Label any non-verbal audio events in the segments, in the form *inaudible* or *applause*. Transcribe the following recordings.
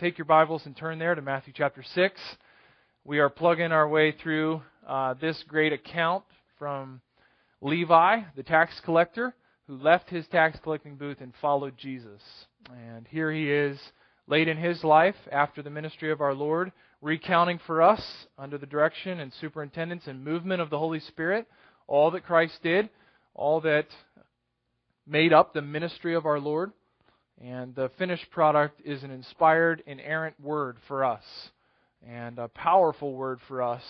take your Bibles and turn there to Matthew chapter 6. We are plugging our way through uh, this great account from Levi, the tax collector, who left his tax collecting booth and followed Jesus. And here he is, late in his life, after the ministry of our Lord, recounting for us, under the direction and superintendence and movement of the Holy Spirit, all that Christ did, all that made up the ministry of our Lord. And the finished product is an inspired, inerrant word for us, and a powerful word for us,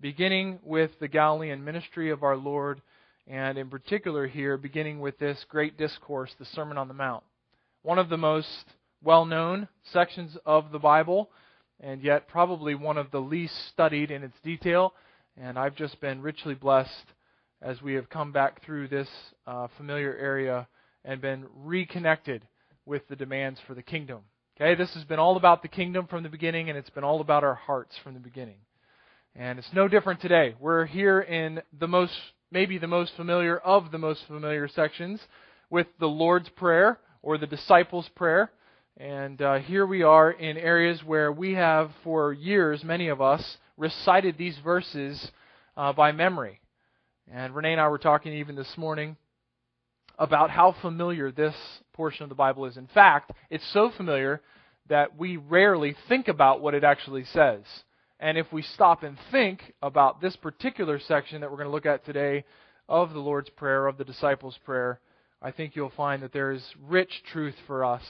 beginning with the Galilean ministry of our Lord, and in particular here, beginning with this great discourse, the Sermon on the Mount. One of the most well known sections of the Bible, and yet probably one of the least studied in its detail. And I've just been richly blessed as we have come back through this uh, familiar area and been reconnected with the demands for the kingdom. Okay, this has been all about the kingdom from the beginning, and it's been all about our hearts from the beginning. And it's no different today. We're here in the most, maybe the most familiar of the most familiar sections with the Lord's Prayer or the disciples' prayer. And uh, here we are in areas where we have, for years, many of us, recited these verses uh, by memory. And Renee and I were talking even this morning about how familiar this portion of the Bible is. In fact, it's so familiar that we rarely think about what it actually says. And if we stop and think about this particular section that we're going to look at today of the Lord's Prayer, of the disciples' prayer, I think you'll find that there is rich truth for us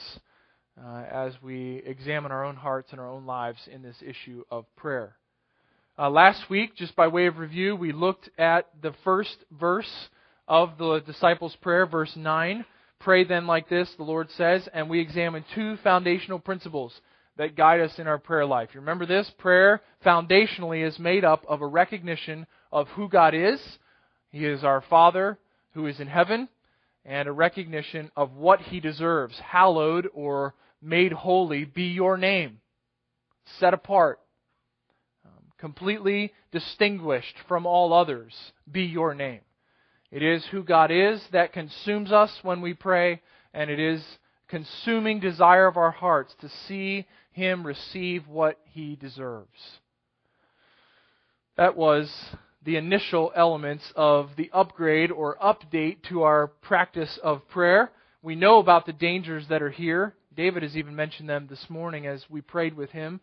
uh, as we examine our own hearts and our own lives in this issue of prayer. Uh, last week, just by way of review, we looked at the first verse of the disciples' prayer, verse 9. Pray then like this, the Lord says, and we examine two foundational principles that guide us in our prayer life. You remember this? Prayer foundationally is made up of a recognition of who God is. He is our Father who is in heaven, and a recognition of what He deserves. Hallowed or made holy be your name. Set apart. Um, completely distinguished from all others be your name. It is who God is that consumes us when we pray, and it is consuming desire of our hearts to see Him receive what He deserves. That was the initial elements of the upgrade or update to our practice of prayer. We know about the dangers that are here. David has even mentioned them this morning as we prayed with him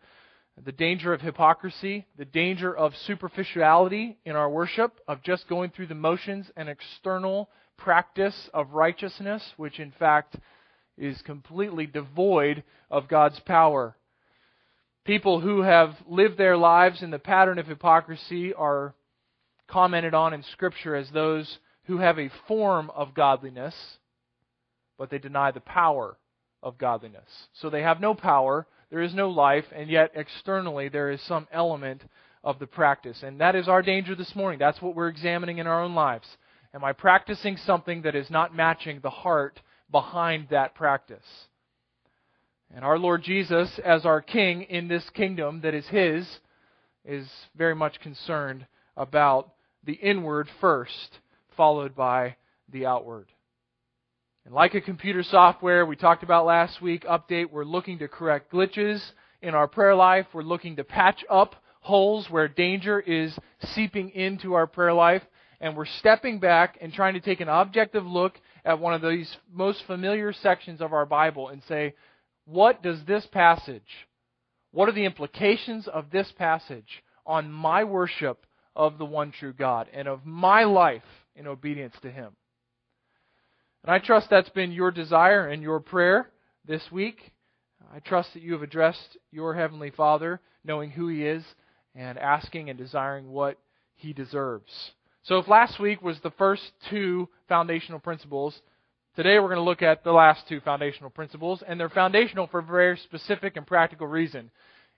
the danger of hypocrisy, the danger of superficiality in our worship, of just going through the motions and external practice of righteousness, which in fact is completely devoid of God's power. People who have lived their lives in the pattern of hypocrisy are commented on in Scripture as those who have a form of godliness, but they deny the power of godliness. So they have no power, there is no life, and yet externally there is some element of the practice. And that is our danger this morning. That's what we're examining in our own lives. Am I practicing something that is not matching the heart behind that practice? And our Lord Jesus, as our King in this kingdom that is His, is very much concerned about the inward first, followed by the outward. And like a computer software we talked about last week, update, we're looking to correct glitches in our prayer life. We're looking to patch up holes where danger is seeping into our prayer life. And we're stepping back and trying to take an objective look at one of these most familiar sections of our Bible and say, what does this passage, what are the implications of this passage on my worship of the one true God and of my life in obedience to Him? And I trust that's been your desire and your prayer this week. I trust that you have addressed your Heavenly Father, knowing who He is, and asking and desiring what He deserves. So, if last week was the first two foundational principles, today we're going to look at the last two foundational principles, and they're foundational for a very specific and practical reason.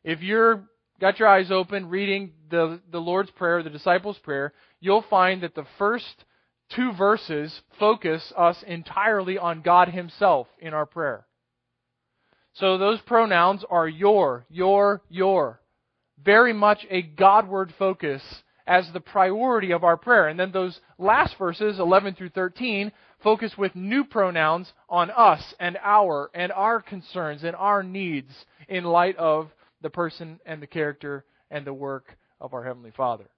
If you're got your eyes open reading the, the Lord's Prayer, the disciples' prayer, you'll find that the first two verses focus us entirely on God Himself in our prayer. So those pronouns are your, your, your. Very much a Godward focus as the priority of our prayer. And then those last verses, 11 through 13, focus with new pronouns on us and our and our concerns and our needs in light of the person and the character and the work of our Heavenly Father.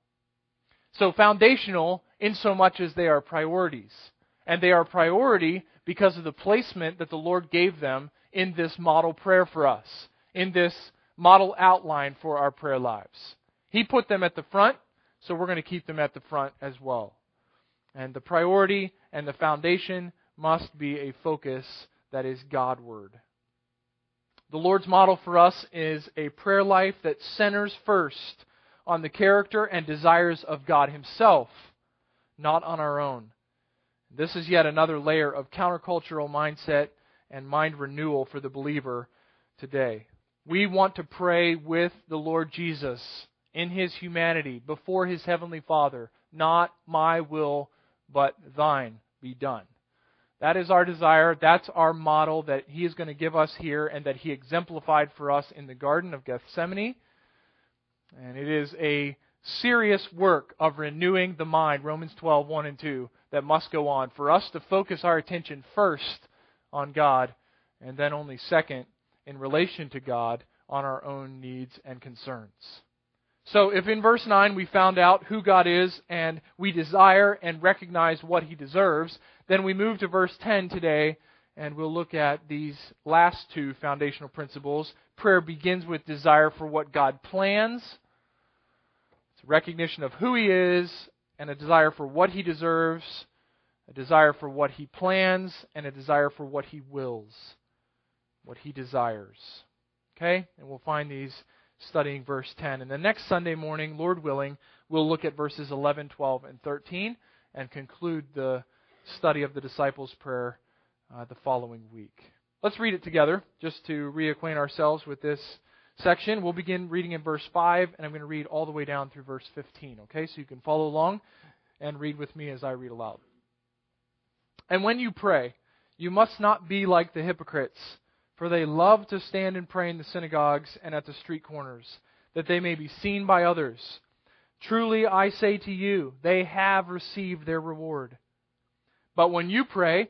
So foundational in so much as they are priorities. And they are priority because of the placement that the Lord gave them in this model prayer for us, in this model outline for our prayer lives. He put them at the front, so we're going to keep them at the front as well. And the priority and the foundation must be a focus that is Godward. The Lord's model for us is a prayer life that centers first on the character and desires of God Himself, not on our own. This is yet another layer of countercultural mindset and mind renewal for the believer today. We want to pray with the Lord Jesus in His humanity before His Heavenly Father, not my will, but thine be done. That is our desire. That's our model that He is going to give us here and that He exemplified for us in the Garden of Gethsemane. And it is a serious work of renewing the mind, Romans 12, 1 and 2, that must go on for us to focus our attention first on God and then only second in relation to God on our own needs and concerns. So, if in verse 9 we found out who God is and we desire and recognize what He deserves, then we move to verse 10 today and we'll look at these last two foundational principles. Prayer begins with desire for what God plans, it's recognition of who He is, and a desire for what He deserves, a desire for what He plans, and a desire for what He wills, what He desires. Okay? And we'll find these studying verse 10. And the next Sunday morning, Lord willing, we'll look at verses 11, 12, and 13 and conclude the study of the disciples' prayer uh, the following week. Let's read it together just to reacquaint ourselves with this section. We'll begin reading in verse 5, and I'm going to read all the way down through verse 15, okay? So you can follow along and read with me as I read aloud. And when you pray, you must not be like the hypocrites, for they love to stand and pray in the synagogues and at the street corners, that they may be seen by others. Truly I say to you, they have received their reward. But when you pray,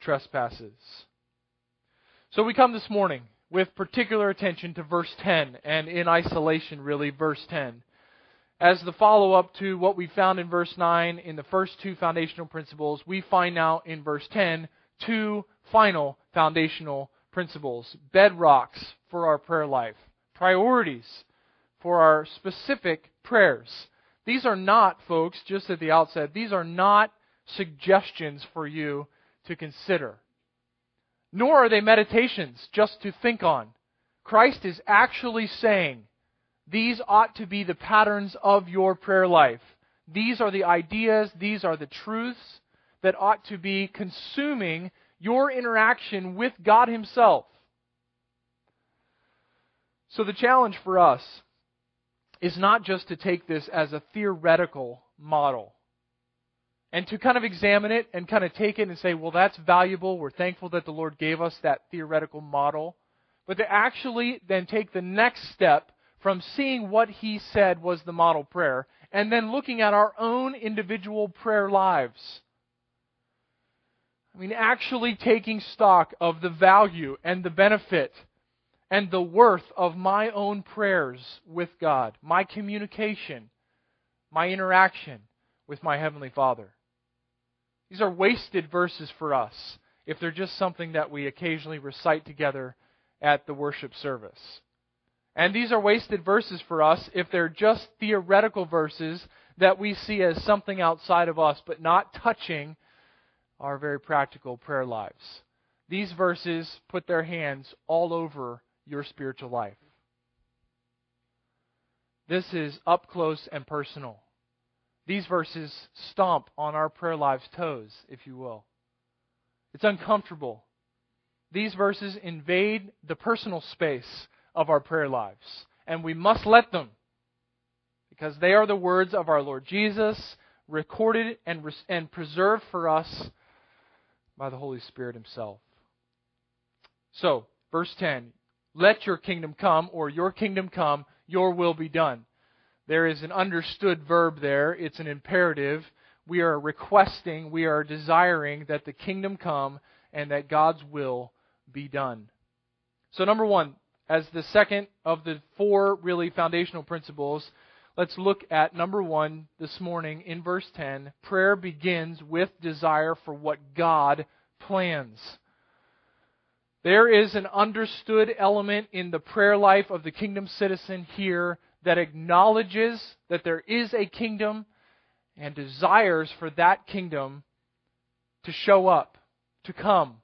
trespasses. So we come this morning with particular attention to verse 10, and in isolation, really, verse 10. As the follow up to what we found in verse 9 in the first two foundational principles, we find now in verse 10 two final foundational principles, bedrocks for our prayer life, priorities for our specific prayers. These are not, folks, just at the outset, these are not suggestions for you to consider nor are they meditations just to think on. Christ is actually saying, these ought to be the patterns of your prayer life. These are the ideas, these are the truths that ought to be consuming your interaction with God Himself. So the challenge for us is not just to take this as a theoretical model and to kind of examine it and kind of take it and say, well, that's valuable. We're thankful that the Lord gave us that theoretical model. But to actually then take the next step from seeing what He said was the model prayer and then looking at our own individual prayer lives. I mean, actually taking stock of the value and the benefit and the worth of my own prayers with God, my communication, my interaction with my Heavenly Father. These are wasted verses for us if they're just something that we occasionally recite together at the worship service. And these are wasted verses for us if they're just theoretical verses that we see as something outside of us, but not touching our very practical prayer lives. These verses put their hands all over your spiritual life. This is up close and personal. These verses stomp on our prayer lives' toes, if you will. It's uncomfortable. These verses invade the personal space of our prayer lives, and we must let them because they are the words of our Lord Jesus, recorded and, and preserved for us by the Holy Spirit Himself. So, verse 10 Let your kingdom come, or your kingdom come, your will be done. There is an understood verb there, it's an imperative. We are requesting, we are desiring that the kingdom come and that God's will be done. So, number one, as the second of the four really foundational principles, let's look at number one this morning in verse 10. Prayer begins with desire for what God plans. There is an understood element in the prayer life of the kingdom citizen here that acknowledges that there is a kingdom and desires for that kingdom to show up, to come,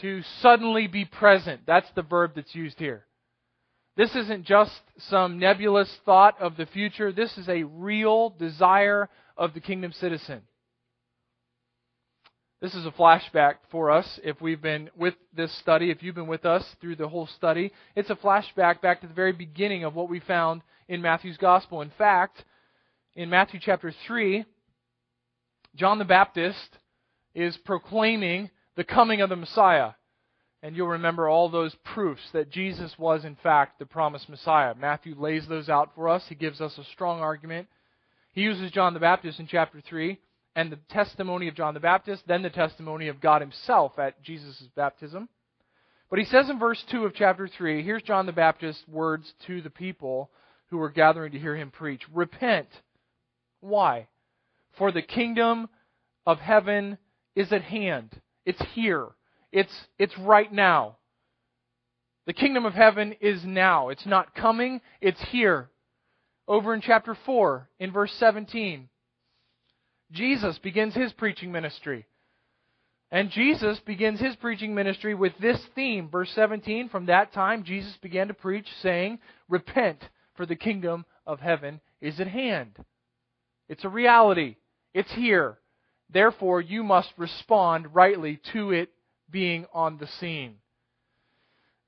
to suddenly be present. That's the verb that's used here. This isn't just some nebulous thought of the future. This is a real desire of the kingdom citizen. This is a flashback for us if we've been with this study, if you've been with us through the whole study. It's a flashback back to the very beginning of what we found in Matthew's gospel. In fact, in Matthew chapter 3, John the Baptist is proclaiming the coming of the Messiah. And you'll remember all those proofs that Jesus was, in fact, the promised Messiah. Matthew lays those out for us. He gives us a strong argument. He uses John the Baptist in chapter 3 and the testimony of John the Baptist, then the testimony of God himself at Jesus' baptism. But he says in verse 2 of chapter 3, here's John the Baptist's words to the people who were gathering to hear him preach Repent. Why? For the kingdom of heaven is at hand. It's here. It's, it's right now. The kingdom of heaven is now. It's not coming, it's here. Over in chapter 4, in verse 17, Jesus begins his preaching ministry. And Jesus begins his preaching ministry with this theme. Verse 17 From that time, Jesus began to preach, saying, Repent, for the kingdom of heaven is at hand. It's a reality, it's here. Therefore, you must respond rightly to it being on the scene.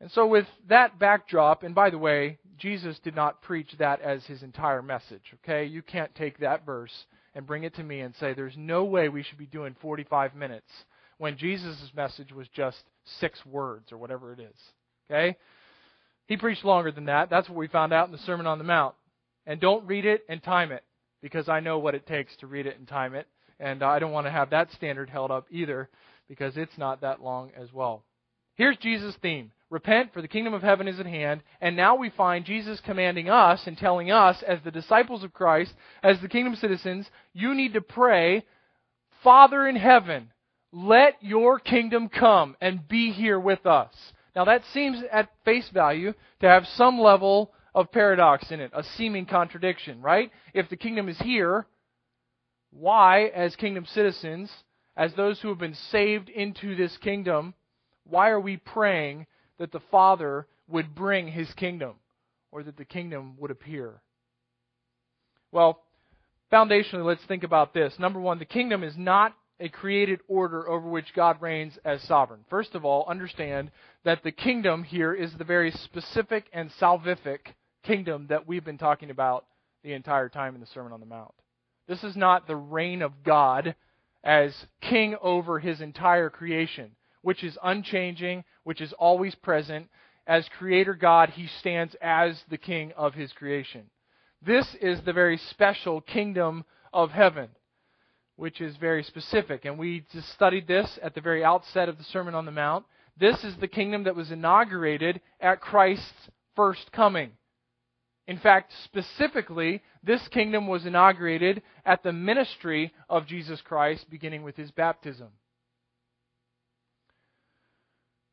And so, with that backdrop, and by the way, Jesus did not preach that as his entire message, okay? You can't take that verse and bring it to me and say, there's no way we should be doing 45 minutes when Jesus' message was just six words or whatever it is, okay? He preached longer than that. That's what we found out in the Sermon on the Mount. And don't read it and time it because I know what it takes to read it and time it. And uh, I don't want to have that standard held up either because it's not that long as well. Here's Jesus' theme Repent, for the kingdom of heaven is at hand. And now we find Jesus commanding us and telling us, as the disciples of Christ, as the kingdom citizens, you need to pray, Father in heaven, let your kingdom come and be here with us. Now that seems at face value to have some level of paradox in it, a seeming contradiction, right? If the kingdom is here, why, as kingdom citizens, as those who have been saved into this kingdom, why are we praying that the Father would bring his kingdom or that the kingdom would appear? Well, foundationally, let's think about this. Number one, the kingdom is not a created order over which God reigns as sovereign. First of all, understand that the kingdom here is the very specific and salvific kingdom that we've been talking about the entire time in the Sermon on the Mount. This is not the reign of God as king over his entire creation, which is unchanging, which is always present. As creator God, he stands as the king of his creation. This is the very special kingdom of heaven, which is very specific. And we just studied this at the very outset of the Sermon on the Mount. This is the kingdom that was inaugurated at Christ's first coming. In fact, specifically, this kingdom was inaugurated at the ministry of Jesus Christ, beginning with his baptism.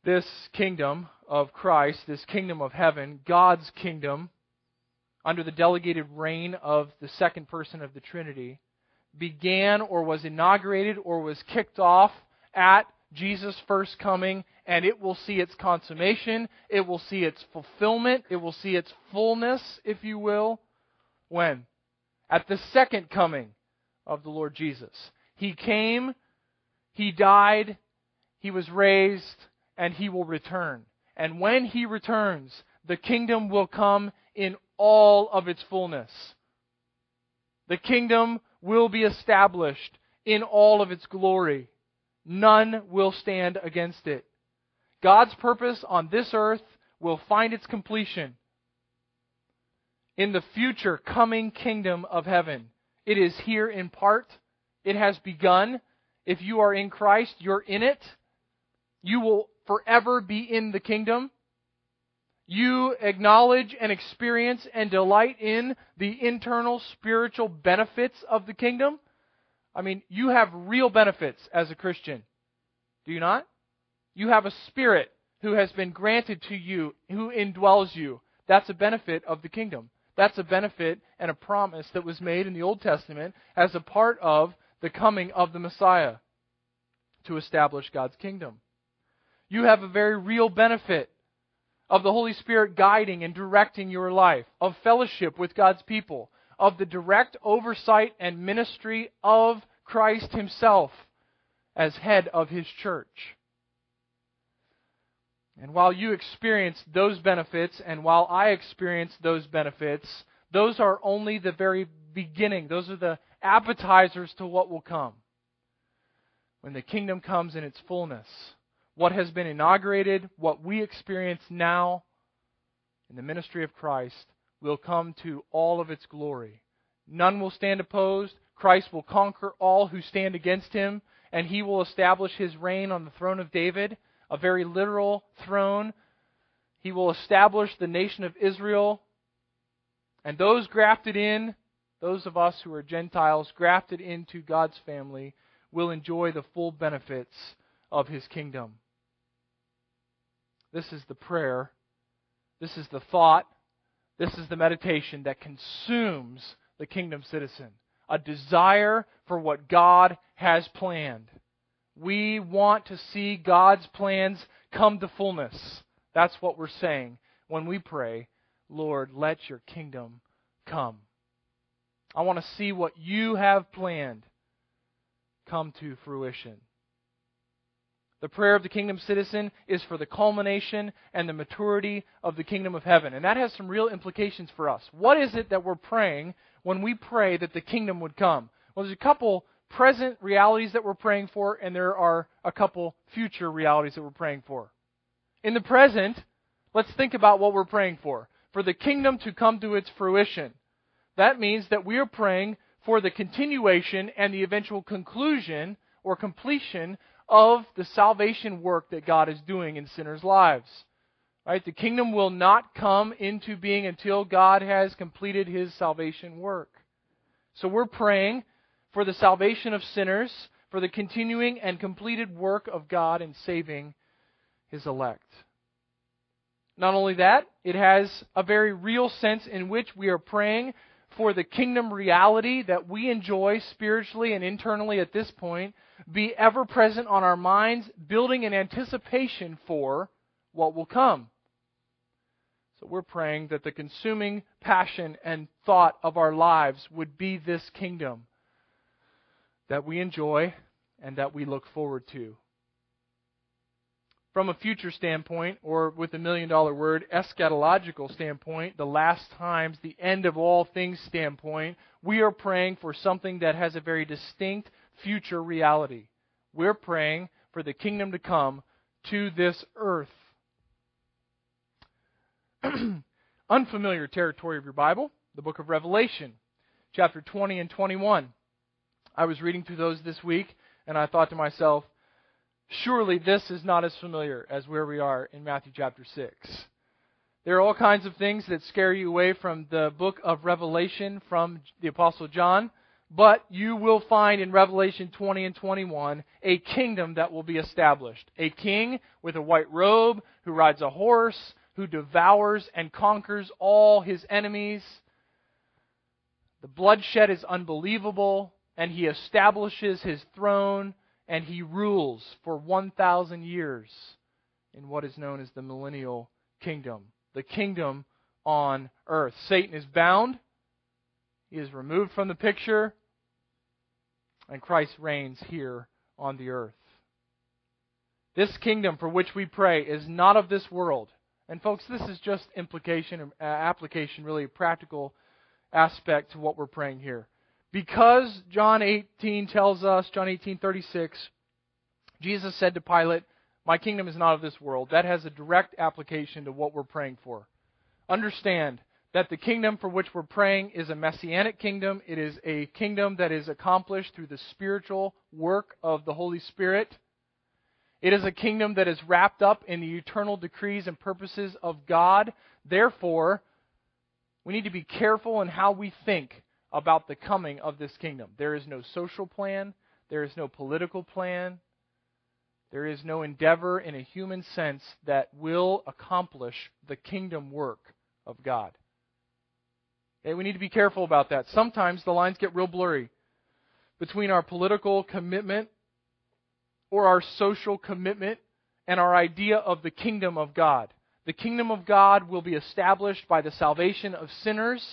This kingdom of Christ, this kingdom of heaven, God's kingdom, under the delegated reign of the second person of the Trinity, began or was inaugurated or was kicked off at Jesus' first coming, and it will see its consummation, it will see its fulfillment, it will see its fullness, if you will. When? At the second coming of the Lord Jesus. He came, He died, He was raised, and He will return. And when He returns, the kingdom will come in all of its fullness. The kingdom will be established in all of its glory. None will stand against it. God's purpose on this earth will find its completion in the future coming kingdom of heaven. It is here in part. It has begun. If you are in Christ, you're in it. You will forever be in the kingdom. You acknowledge and experience and delight in the internal spiritual benefits of the kingdom. I mean, you have real benefits as a Christian. Do you not? You have a spirit who has been granted to you, who indwells you. That's a benefit of the kingdom. That's a benefit and a promise that was made in the Old Testament as a part of the coming of the Messiah to establish God's kingdom. You have a very real benefit of the Holy Spirit guiding and directing your life, of fellowship with God's people, of the direct oversight and ministry of Christ Himself as head of His church. And while you experience those benefits, and while I experience those benefits, those are only the very beginning. Those are the appetizers to what will come. When the kingdom comes in its fullness, what has been inaugurated, what we experience now in the ministry of Christ, will come to all of its glory. None will stand opposed. Christ will conquer all who stand against him, and he will establish his reign on the throne of David, a very literal throne. He will establish the nation of Israel. And those grafted in, those of us who are Gentiles grafted into God's family, will enjoy the full benefits of his kingdom. This is the prayer. This is the thought. This is the meditation that consumes the kingdom citizen a desire for what God has planned. We want to see God's plans come to fullness. That's what we're saying when we pray, Lord, let your kingdom come. I want to see what you have planned come to fruition. The prayer of the kingdom citizen is for the culmination and the maturity of the kingdom of heaven. And that has some real implications for us. What is it that we're praying when we pray that the kingdom would come? Well, there's a couple present realities that we're praying for, and there are a couple future realities that we're praying for. In the present, let's think about what we're praying for. For the kingdom to come to its fruition. That means that we are praying for the continuation and the eventual conclusion or completion of the salvation work that God is doing in sinners' lives. Right? The kingdom will not come into being until God has completed his salvation work. So we're praying for the salvation of sinners, for the continuing and completed work of God in saving his elect. Not only that, it has a very real sense in which we are praying for the kingdom reality that we enjoy spiritually and internally at this point be ever present on our minds, building an anticipation for what will come. So we're praying that the consuming passion and thought of our lives would be this kingdom that we enjoy and that we look forward to. From a future standpoint, or with a million dollar word, eschatological standpoint, the last times, the end of all things standpoint, we are praying for something that has a very distinct future reality. We're praying for the kingdom to come to this earth. *clears throat* Unfamiliar territory of your Bible, the book of Revelation, chapter 20 and 21. I was reading through those this week, and I thought to myself, surely this is not as familiar as where we are in Matthew chapter 6. There are all kinds of things that scare you away from the book of Revelation from the Apostle John, but you will find in Revelation 20 and 21 a kingdom that will be established. A king with a white robe who rides a horse, who devours and conquers all his enemies. The bloodshed is unbelievable, and he establishes his throne and he rules for 1,000 years in what is known as the millennial kingdom the kingdom on earth. Satan is bound, he is removed from the picture, and Christ reigns here on the earth. This kingdom for which we pray is not of this world. And folks, this is just implication, uh, application, really a practical aspect to what we're praying here. Because John 18 tells us, John 18:36, Jesus said to Pilate, my kingdom is not of this world. That has a direct application to what we're praying for. Understand that the kingdom for which we're praying is a messianic kingdom. It is a kingdom that is accomplished through the spiritual work of the Holy Spirit. It is a kingdom that is wrapped up in the eternal decrees and purposes of God. Therefore, we need to be careful in how we think about the coming of this kingdom. There is no social plan, there is no political plan, there is no endeavor in a human sense that will accomplish the kingdom work of God. Okay, we need to be careful about that. Sometimes the lines get real blurry between our political commitment or our social commitment and our idea of the kingdom of God. The kingdom of God will be established by the salvation of sinners,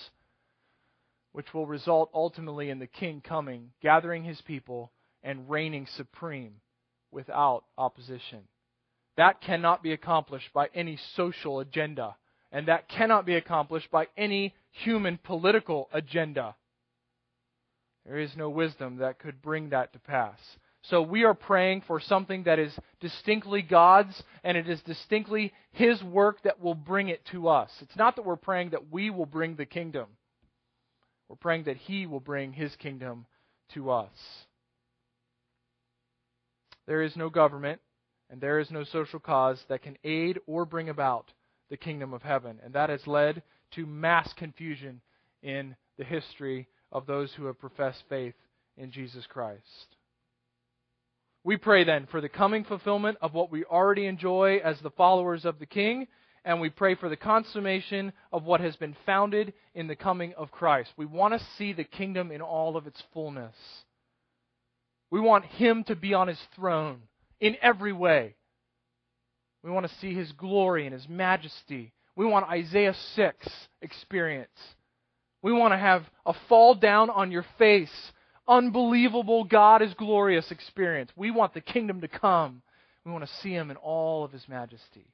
which will result ultimately in the king coming, gathering his people, and reigning supreme without opposition. That cannot be accomplished by any social agenda, and that cannot be accomplished by any human political agenda. There is no wisdom that could bring that to pass. So we are praying for something that is distinctly God's, and it is distinctly His work that will bring it to us. It's not that we're praying that we will bring the kingdom, we're praying that He will bring His kingdom to us. There is no government and there is no social cause that can aid or bring about the kingdom of heaven. And that has led to mass confusion in the history of those who have professed faith in Jesus Christ. We pray then for the coming fulfillment of what we already enjoy as the followers of the King, and we pray for the consummation of what has been founded in the coming of Christ. We want to see the kingdom in all of its fullness. We want Him to be on His throne in every way. We want to see His glory and His majesty. We want Isaiah 6 experience. We want to have a fall down on your face, unbelievable God is glorious experience. We want the kingdom to come. We want to see Him in all of His majesty.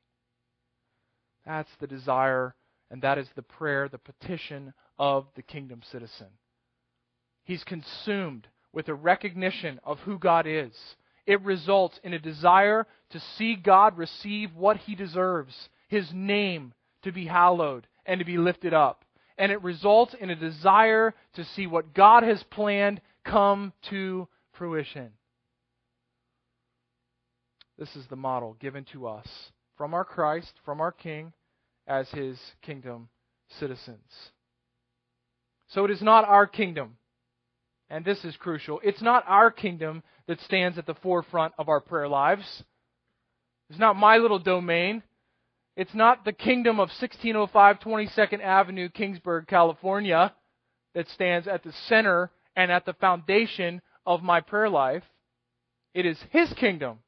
That's the desire, and that is the prayer, the petition of the kingdom citizen. He's consumed with a recognition of who God is. It results in a desire to see God receive what he deserves, his name to be hallowed and to be lifted up. And it results in a desire to see what God has planned come to fruition. This is the model given to us from our Christ, from our King, as his kingdom citizens. So it is not our kingdom and this is crucial, it's not our kingdom that stands at the forefront of our prayer lives. It's not my little domain. It's not the kingdom of 1605 22nd Avenue, Kingsburg, California, that stands at the center and at the foundation of my prayer life. It is His kingdom.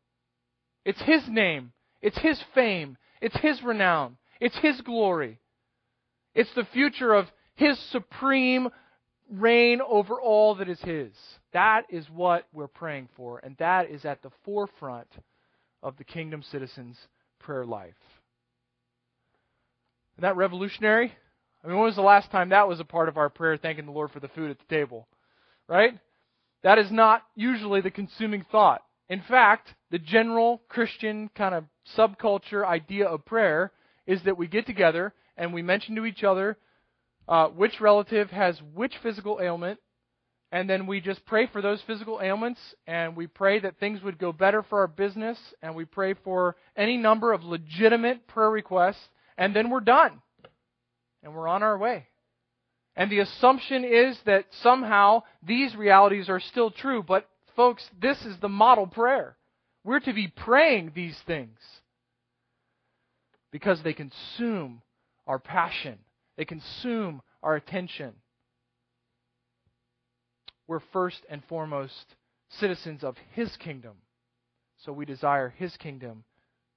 It's His name. It's His fame. It's His renown. It's His glory. It's the future of His supreme reign over all that is His. That is what we're praying for, and that is at the forefront of the kingdom citizens' prayer life. Isn't that revolutionary? I mean, when was the last time that was a part of our prayer, thanking the Lord for the food at the table? Right? That is not usually the consuming thought. In fact, the general Christian kind of subculture idea of prayer is that we get together and we mention to each other uh, which relative has which physical ailment, and then we just pray for those physical ailments, and we pray that things would go better for our business, and we pray for any number of legitimate prayer requests, and then we're done. And we're on our way. And the assumption is that somehow these realities are still true. But, folks, this is the model prayer. We're to be praying these things because they consume our passion, they consume our attention. We're first and foremost citizens of His kingdom. So we desire His kingdom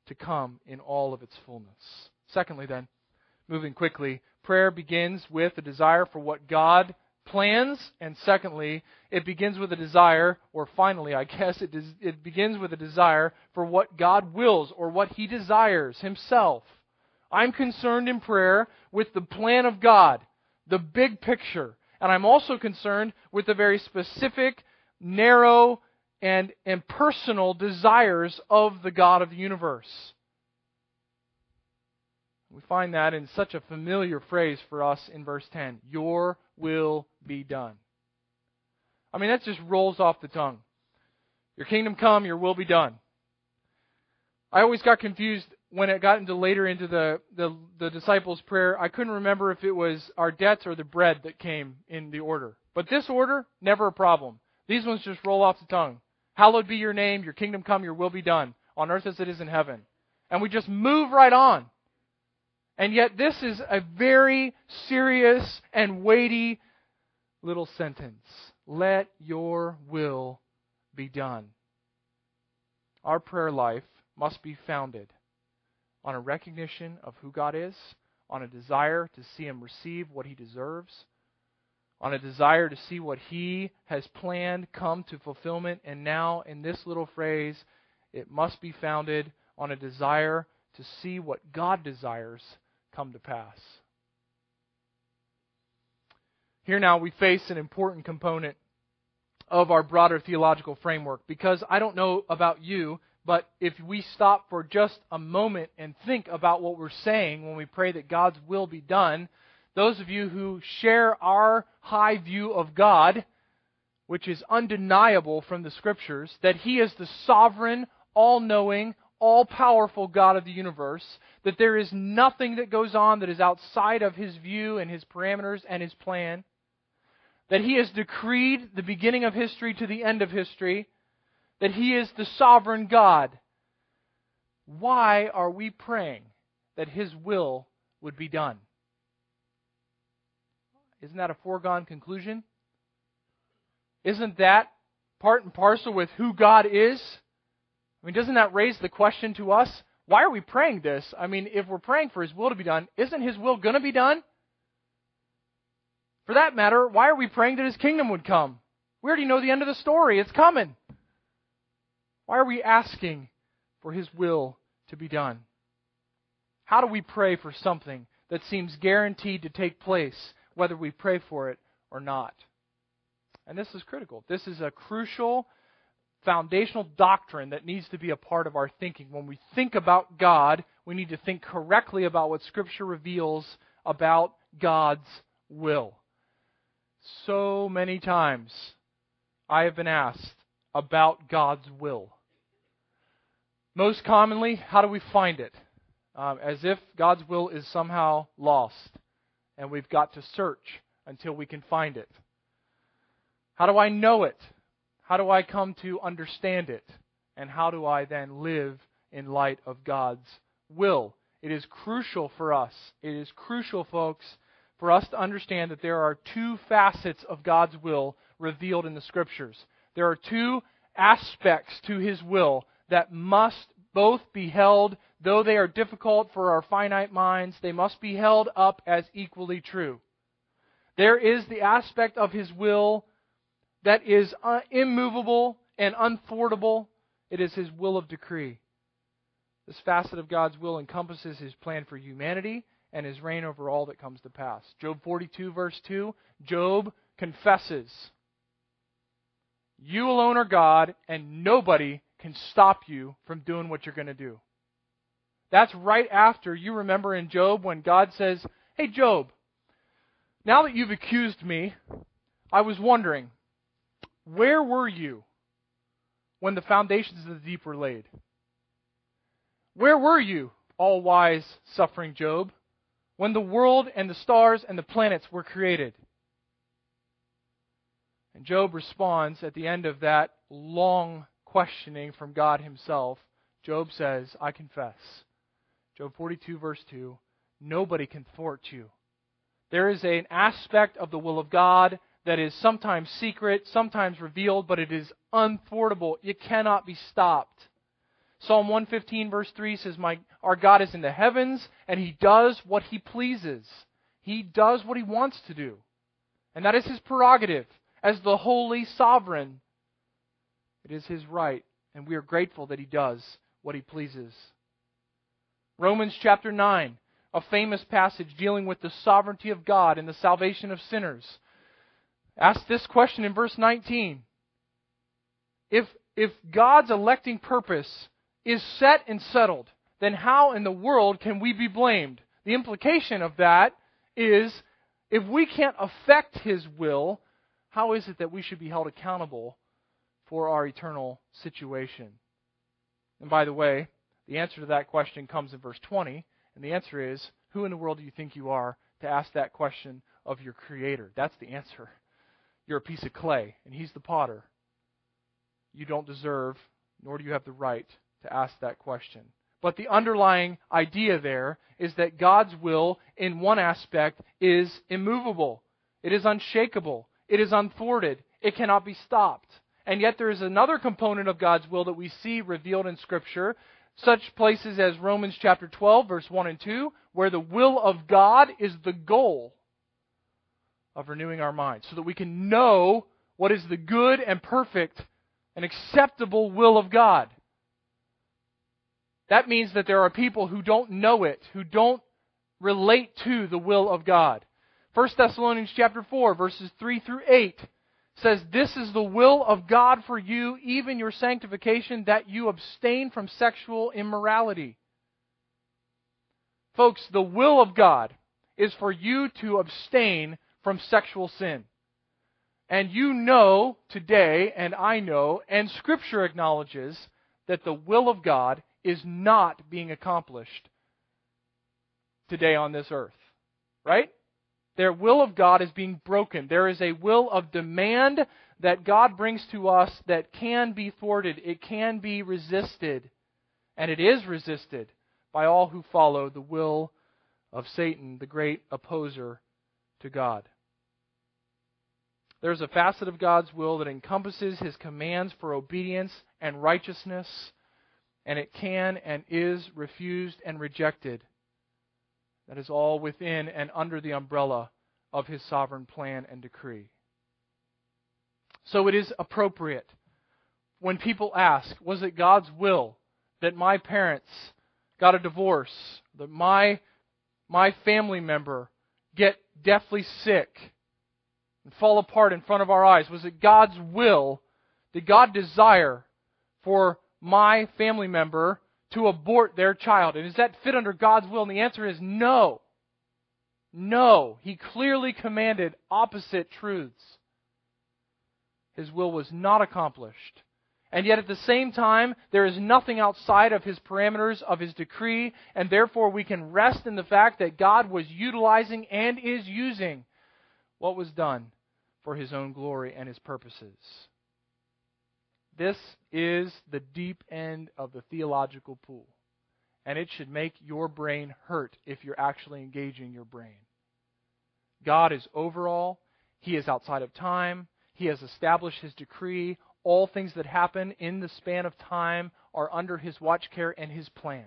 to come in all of its fullness. Secondly, then, moving quickly, prayer begins with a desire for what God plans, and secondly, it begins with a desire, or finally, I *laughs* guess, it, des- it begins with a desire for what God wills or what He desires Himself. I'm concerned in prayer with the plan of God, the big picture, and I'm also concerned with the very specific, narrow, and, and personal desires of the God of the universe. We find that in such a familiar phrase for us in verse 10 Your will be done. I mean, that just rolls off the tongue. Your kingdom come, your will be done. I always got confused when it got into later into the, the, the disciples' prayer. I couldn't remember if it was our debts or the bread that came in the order. But this order, never a problem. These ones just roll off the tongue. Hallowed be your name, your kingdom come, your will be done, on earth as it is in heaven. And we just move right on. And yet, this is a very serious and weighty little sentence. Let your will be done. Our prayer life must be founded on a recognition of who God is, on a desire to see Him receive what He deserves, on a desire to see what He has planned come to fulfillment, and now in this little phrase, it must be founded on a desire to see what God desires come to pass. Here now we face an important component of our broader theological framework because I don't know about you, but if we stop for just a moment and think about what we're saying when we pray that God's will be done, those of you who share our high view of God, which is undeniable from the Scriptures, that He is the sovereign, all knowing, all powerful God of the universe, that there is nothing that goes on that is outside of his view and his parameters and his plan, that he has decreed the beginning of history to the end of history, that he is the sovereign God. Why are we praying that his will would be done? Isn't that a foregone conclusion? Isn't that part and parcel with who God is? I mean, doesn't that raise the question to us? Why are we praying this? I mean, if we're praying for His will to be done, isn't His will going to be done? For that matter, why are we praying that His kingdom would come? We already know the end of the story. It's coming. Why are we asking for His will to be done? How do we pray for something that seems guaranteed to take place, whether we pray for it or not? And this is critical. This is a crucial foundational doctrine that needs to be a part of our thinking. When we think about God, we need to think correctly about what Scripture reveals about God's will. So many times I have been asked about God's will. Most commonly, how do we find it? Um, as if God's will is somehow lost and we've got to search until we can find it. How do I know it? How do I come to understand it? And how do I then live in light of God's will? It is crucial for us. It is crucial, folks, for us to understand that there are two facets of God's will revealed in the Scriptures. There are two aspects to His will that must both be held, though they are difficult for our finite minds, they must be held up as equally true. There is the aspect of His will that is uh, immovable and unthwartable. It is His will of decree. This facet of God's will encompasses His plan for humanity and His reign over all that comes to pass. Job 42, verse 2, Job confesses, You alone are God, and nobody can stop you from doing what you're going to do. That's right after you remember in Job when God says, Hey, Job, now that you've accused me, I was wondering, where were you when the foundations of the deep were laid? Where were you all wise, suffering Job, when the world and the stars and the planets were created? And Job responds at the end of that long questioning from God Himself. Job says, I confess. Job 42, verse 2 Nobody can thwart you. There is an aspect of the will of God that is sometimes secret, sometimes revealed, but it is unthwartable. It cannot be stopped. Psalm 115, verse 3 says, My, Our God is in the heavens, and He does what He pleases. He does what He wants to do. And that is His prerogative as the holy sovereign. It is His right, and we are grateful that He does what He pleases. Romans chapter 9, a famous passage dealing with the sovereignty of God and the salvation of sinners. Ask this question in verse 19. If, if God's electing purpose is set and settled, then how in the world can we be blamed? The implication of that is if we can't affect His will, how is it that we should be held accountable for our eternal situation? And by the way, the answer to that question comes in verse 20, and the answer is Who in the world do you think you are to ask that question of your Creator? That's the answer. You're a piece of clay, and He's the potter. You don't deserve, nor do you have the right to ask that question. But the underlying idea there is that God's will, in one aspect, is immovable. It is unshakable. It is unthwarted. It cannot be stopped. And yet there is another component of God's will that we see revealed in Scripture, such places as Romans chapter 12, verse 1 and 2, where the will of God is the goal of renewing our minds, so that we can know what is the good and perfect and acceptable will of God. That means that there are people who don't know it, who don't relate to the will of God. 1 Thessalonians chapter 4 verses 3 through 8 says this is the will of God for you even your sanctification that you abstain from sexual immorality. Folks, the will of God is for you to abstain from sexual sin. And you know today, and I know, and Scripture acknowledges that the will of God is not being accomplished today on this earth. Right? Their will of God is being broken. There is a will of demand that God brings to us that can be thwarted, it can be resisted, and it is resisted by all who follow the will of Satan, the great opposer to God. There's a facet of God's will that encompasses his commands for obedience and righteousness and it can and is refused and rejected. That is all within and under the umbrella of his sovereign plan and decree. So it is appropriate when people ask, was it God's will that my parents got a divorce, that my my family member get deathly sick and fall apart in front of our eyes? Was it God's will? Did God desire for my family member to abort their child? And does that fit under God's will? And the answer is no. No. He clearly commanded opposite truths. His will was not accomplished. And yet at the same time, there is nothing outside of his parameters of his decree, and therefore we can rest in the fact that God was utilizing and is using what was done for his own glory and his purposes. This is the deep end of the theological pool. And it should make your brain hurt if you're actually engaging your brain. God is overall, He is outside of time, He has established His decree. All things that happen in the span of time are under His watch care and His plan.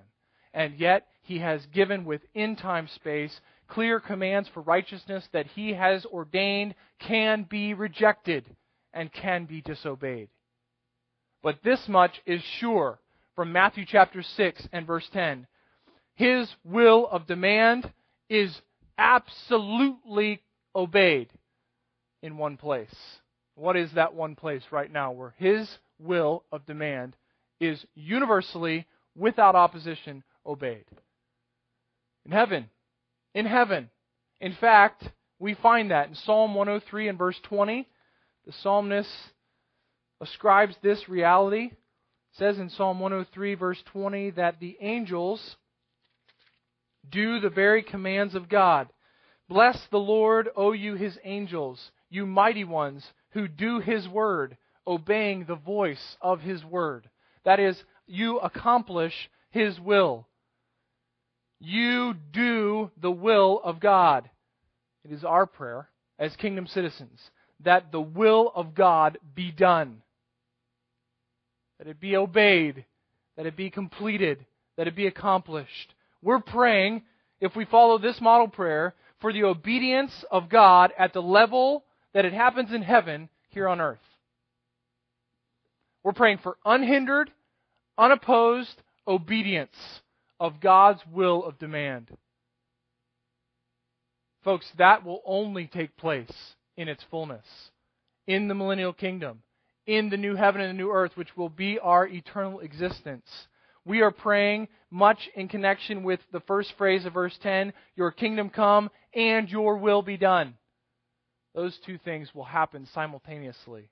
And yet, He has given within time space clear commands for righteousness that He has ordained can be rejected and can be disobeyed. But this much is sure from Matthew chapter 6 and verse 10. His will of demand is absolutely obeyed in one place. What is that one place right now where his will of demand is universally, without opposition, obeyed? In heaven. In heaven. In fact, we find that in Psalm 103 and verse 20. The psalmist ascribes this reality. It says in Psalm 103, verse 20, that the angels Do the very commands of God. Bless the Lord, O you his angels, you mighty ones who do his word, obeying the voice of his word. That is, you accomplish his will. You do the will of God. It is our prayer as kingdom citizens that the will of God be done, that it be obeyed, that it be completed, that it be accomplished. We're praying, if we follow this model prayer, for the obedience of God at the level that it happens in heaven here on earth. We're praying for unhindered, unopposed obedience of God's will of demand. Folks, that will only take place in its fullness, in the millennial kingdom, in the new heaven and the new earth, which will be our eternal existence. We are praying much in connection with the first phrase of verse 10 Your kingdom come and your will be done. Those two things will happen simultaneously.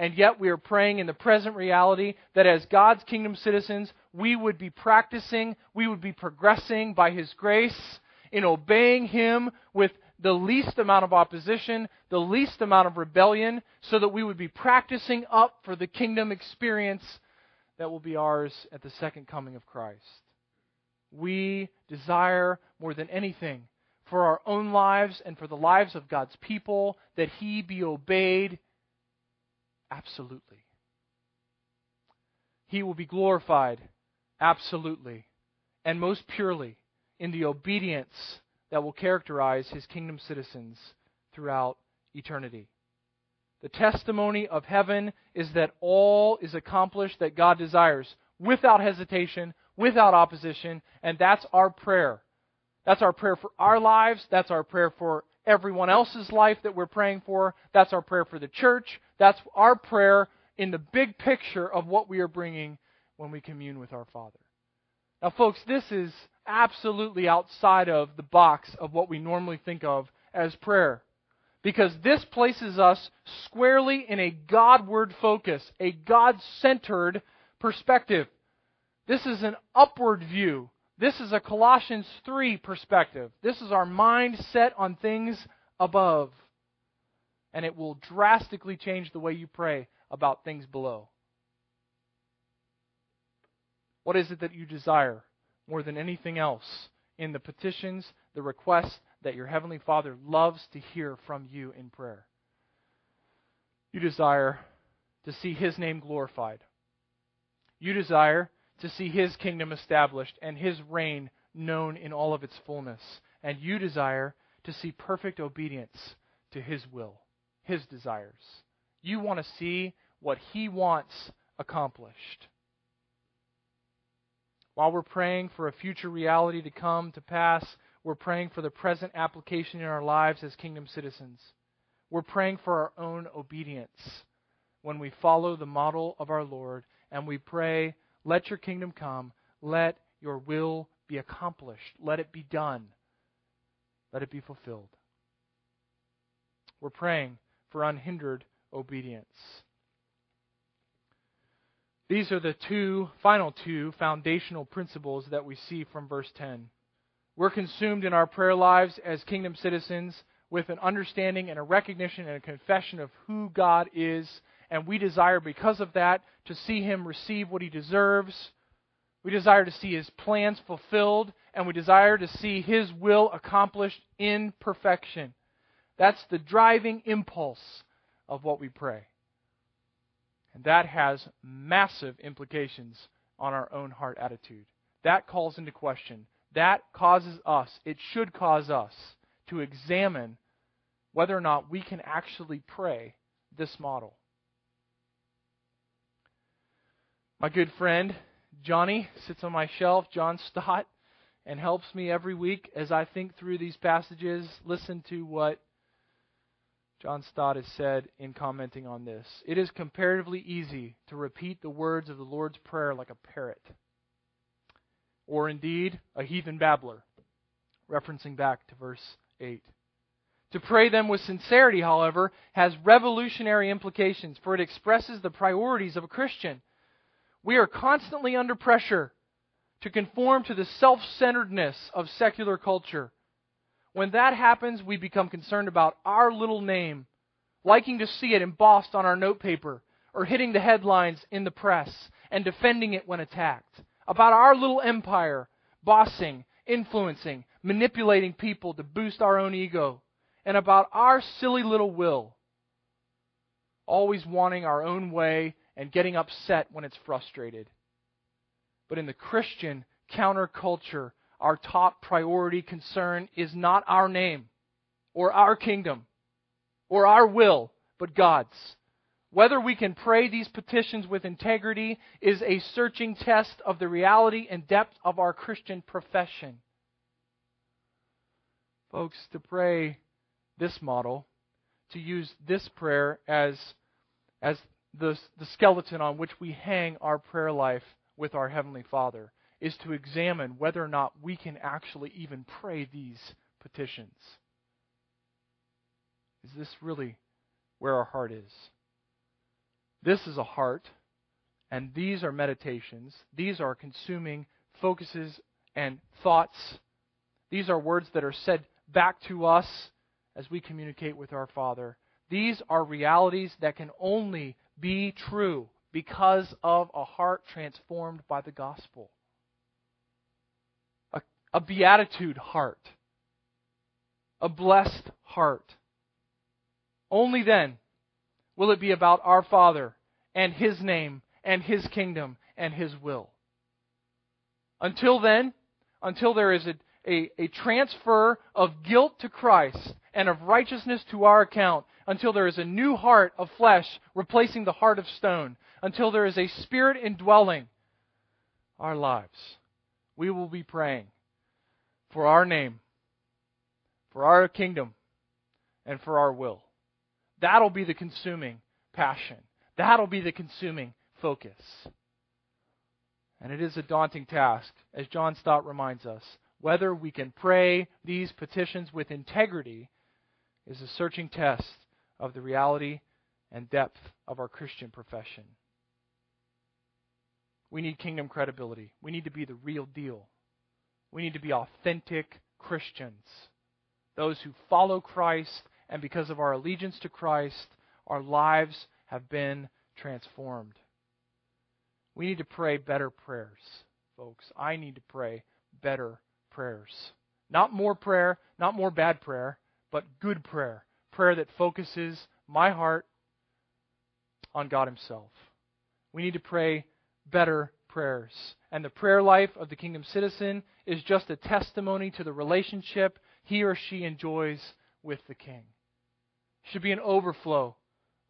And yet we are praying in the present reality that as God's kingdom citizens, we would be practicing, we would be progressing by His grace in obeying Him with the least amount of opposition, the least amount of rebellion, so that we would be practicing up for the kingdom experience that will be ours at the second coming of Christ. We desire more than anything for our own lives and for the lives of God's people that He be obeyed Absolutely. He will be glorified absolutely and most purely in the obedience that will characterize his kingdom citizens throughout eternity. The testimony of heaven is that all is accomplished that God desires without hesitation, without opposition, and that's our prayer. That's our prayer for our lives. That's our prayer for everyone else's life that we're praying for. That's our prayer for the church. That's our prayer in the big picture of what we are bringing when we commune with our Father. Now, folks, this is absolutely outside of the box of what we normally think of as prayer. Because this places us squarely in a Godward focus, a God centered perspective. This is an upward view this is a Colossians 3 perspective. This is our mind set on things above. And it will drastically change the way you pray about things below. What is it that you desire more than anything else in the petitions, the requests that your Heavenly Father loves to hear from you in prayer? You desire to see His name glorified. You desire to see his kingdom established and his reign known in all of its fullness. And you desire to see perfect obedience to his will, his desires. You want to see what he wants accomplished. While we're praying for a future reality to come to pass, we're praying for the present application in our lives as kingdom citizens. We're praying for our own obedience when we follow the model of our Lord and we pray let your kingdom come. Let your will be accomplished. Let it be done. Let it be fulfilled. We're praying for unhindered obedience. These are the two final two foundational principles that we see from verse 10. We're consumed in our prayer lives as kingdom citizens with an understanding and a recognition and a confession of who God is and we desire, because of that, to see him receive what he deserves. We desire to see his plans fulfilled, and we desire to see his will accomplished in perfection. That's the driving impulse of what we pray. And that has massive implications on our own heart attitude. That calls into question. That causes us, it should cause us, to examine whether or not we can actually pray this model. My good friend Johnny sits on my shelf, John Stott, and helps me every week as I think through these passages. Listen to what John Stott has said in commenting on this. It is comparatively easy to repeat the words of the Lord's Prayer like a parrot, or indeed a heathen babbler, referencing back to verse 8. To pray them with sincerity, however, has revolutionary implications, for it expresses the priorities of a Christian we are constantly under pressure to conform to the self centeredness of secular culture. When that happens, we become concerned about our little name, liking to see it embossed on our notepaper, or hitting the headlines in the press and defending it when attacked. About our little empire, bossing, influencing, manipulating people to boost our own ego, and about our silly little will, always wanting our own way and getting upset when it's frustrated. But in the Christian counterculture, our top priority concern is not our name or our kingdom or our will, but God's. Whether we can pray these petitions with integrity is a searching test of the reality and depth of our Christian profession. Folks, to pray this model, to use this prayer as, as the, the skeleton on which we hang our prayer life with our Heavenly Father, is to examine whether or not we can actually even pray these petitions. Is this really where our heart is? This is a heart, and these are meditations. These are consuming focuses and thoughts. These are words that are said back to us as we communicate with our Father. These are realities that can only be true because of a heart transformed by the gospel. A, beatitude heart. A blessed heart. Only then will it be about our Father and His name and His kingdom and His will. Until then, until there is a, a, a, transfer of guilt to Christ and of righteousness to our account, until there is a new heart of flesh replacing the heart of stone, until there is a spirit indwelling our lives, we will be praying for our name, for our kingdom, and for our will. That'll be the consuming passion. That'll be the consuming focus. And it is a daunting task, as John Stott reminds us. Whether we can pray these petitions with integrity is a searching test of the reality and depth of our Christian profession. We need kingdom credibility. We need to be the real deal. We need to be authentic Christians, those who follow Christ and because of our allegiance to Christ, our lives have been transformed. We need to pray better prayers, folks. I need to pray better prayers. Not more prayer, not more bad prayer, but good prayer. Prayer that focuses my heart on God Himself. We need to pray better prayers. And the prayer life of the kingdom citizen is just a testimony to the relationship he or she enjoys with the king It should be an overflow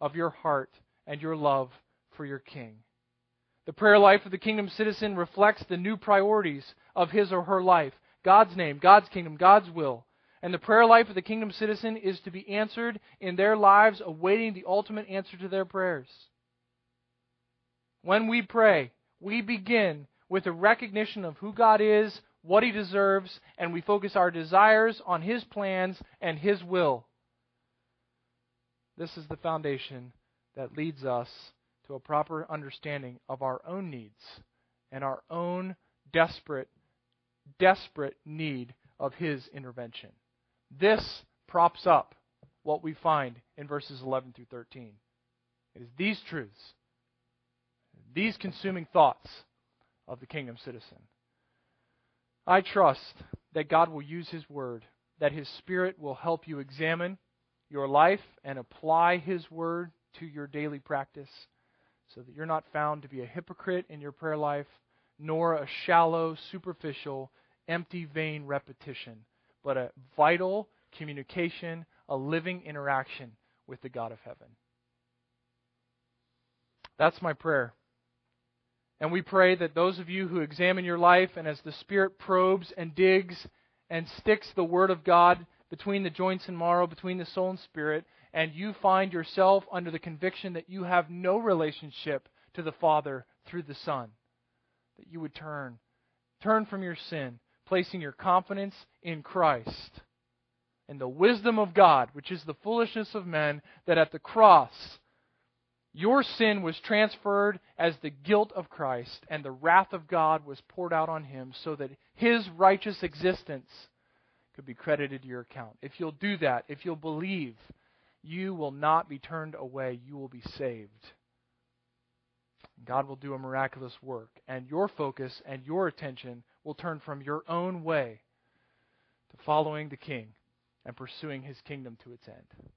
of your heart and your love for your King. The prayer life of the kingdom citizen reflects the new priorities of his or her life God's name, God's kingdom, God's will. And the prayer life of the kingdom citizen is to be answered in their lives, awaiting the ultimate answer to their prayers. When we pray, we begin with a recognition of who God is, what He deserves, and we focus our desires on His plans and His will. This is the foundation that leads us to a proper understanding of our own needs and our own desperate, desperate need of His intervention. This props up what we find in verses 11 through 13. It is these truths, these consuming thoughts of the kingdom citizen. I trust that God will use His word, that His Spirit will help you examine your life and apply His Word to your daily practice so that you're not found to be a hypocrite in your prayer life, nor a shallow, superficial, empty, vain repetition, but a vital communication, a living interaction with the God of heaven. That's my prayer. And we pray that those of you who examine your life and as the Spirit probes and digs and sticks the Word of God between the joints and marrow, between the soul and spirit, and you find yourself under the conviction that you have no relationship to the Father through the Son, that you would turn. Turn from your sin, placing your confidence in Christ and the wisdom of God, which is the foolishness of men, that at the cross Your sin was transferred as the guilt of Christ, and the wrath of God was poured out on him so that his righteous existence could be credited to your account. If you'll do that, if you'll believe, you will not be turned away. You will be saved. God will do a miraculous work, and your focus and your attention will turn from your own way to following the King and pursuing his kingdom to its end.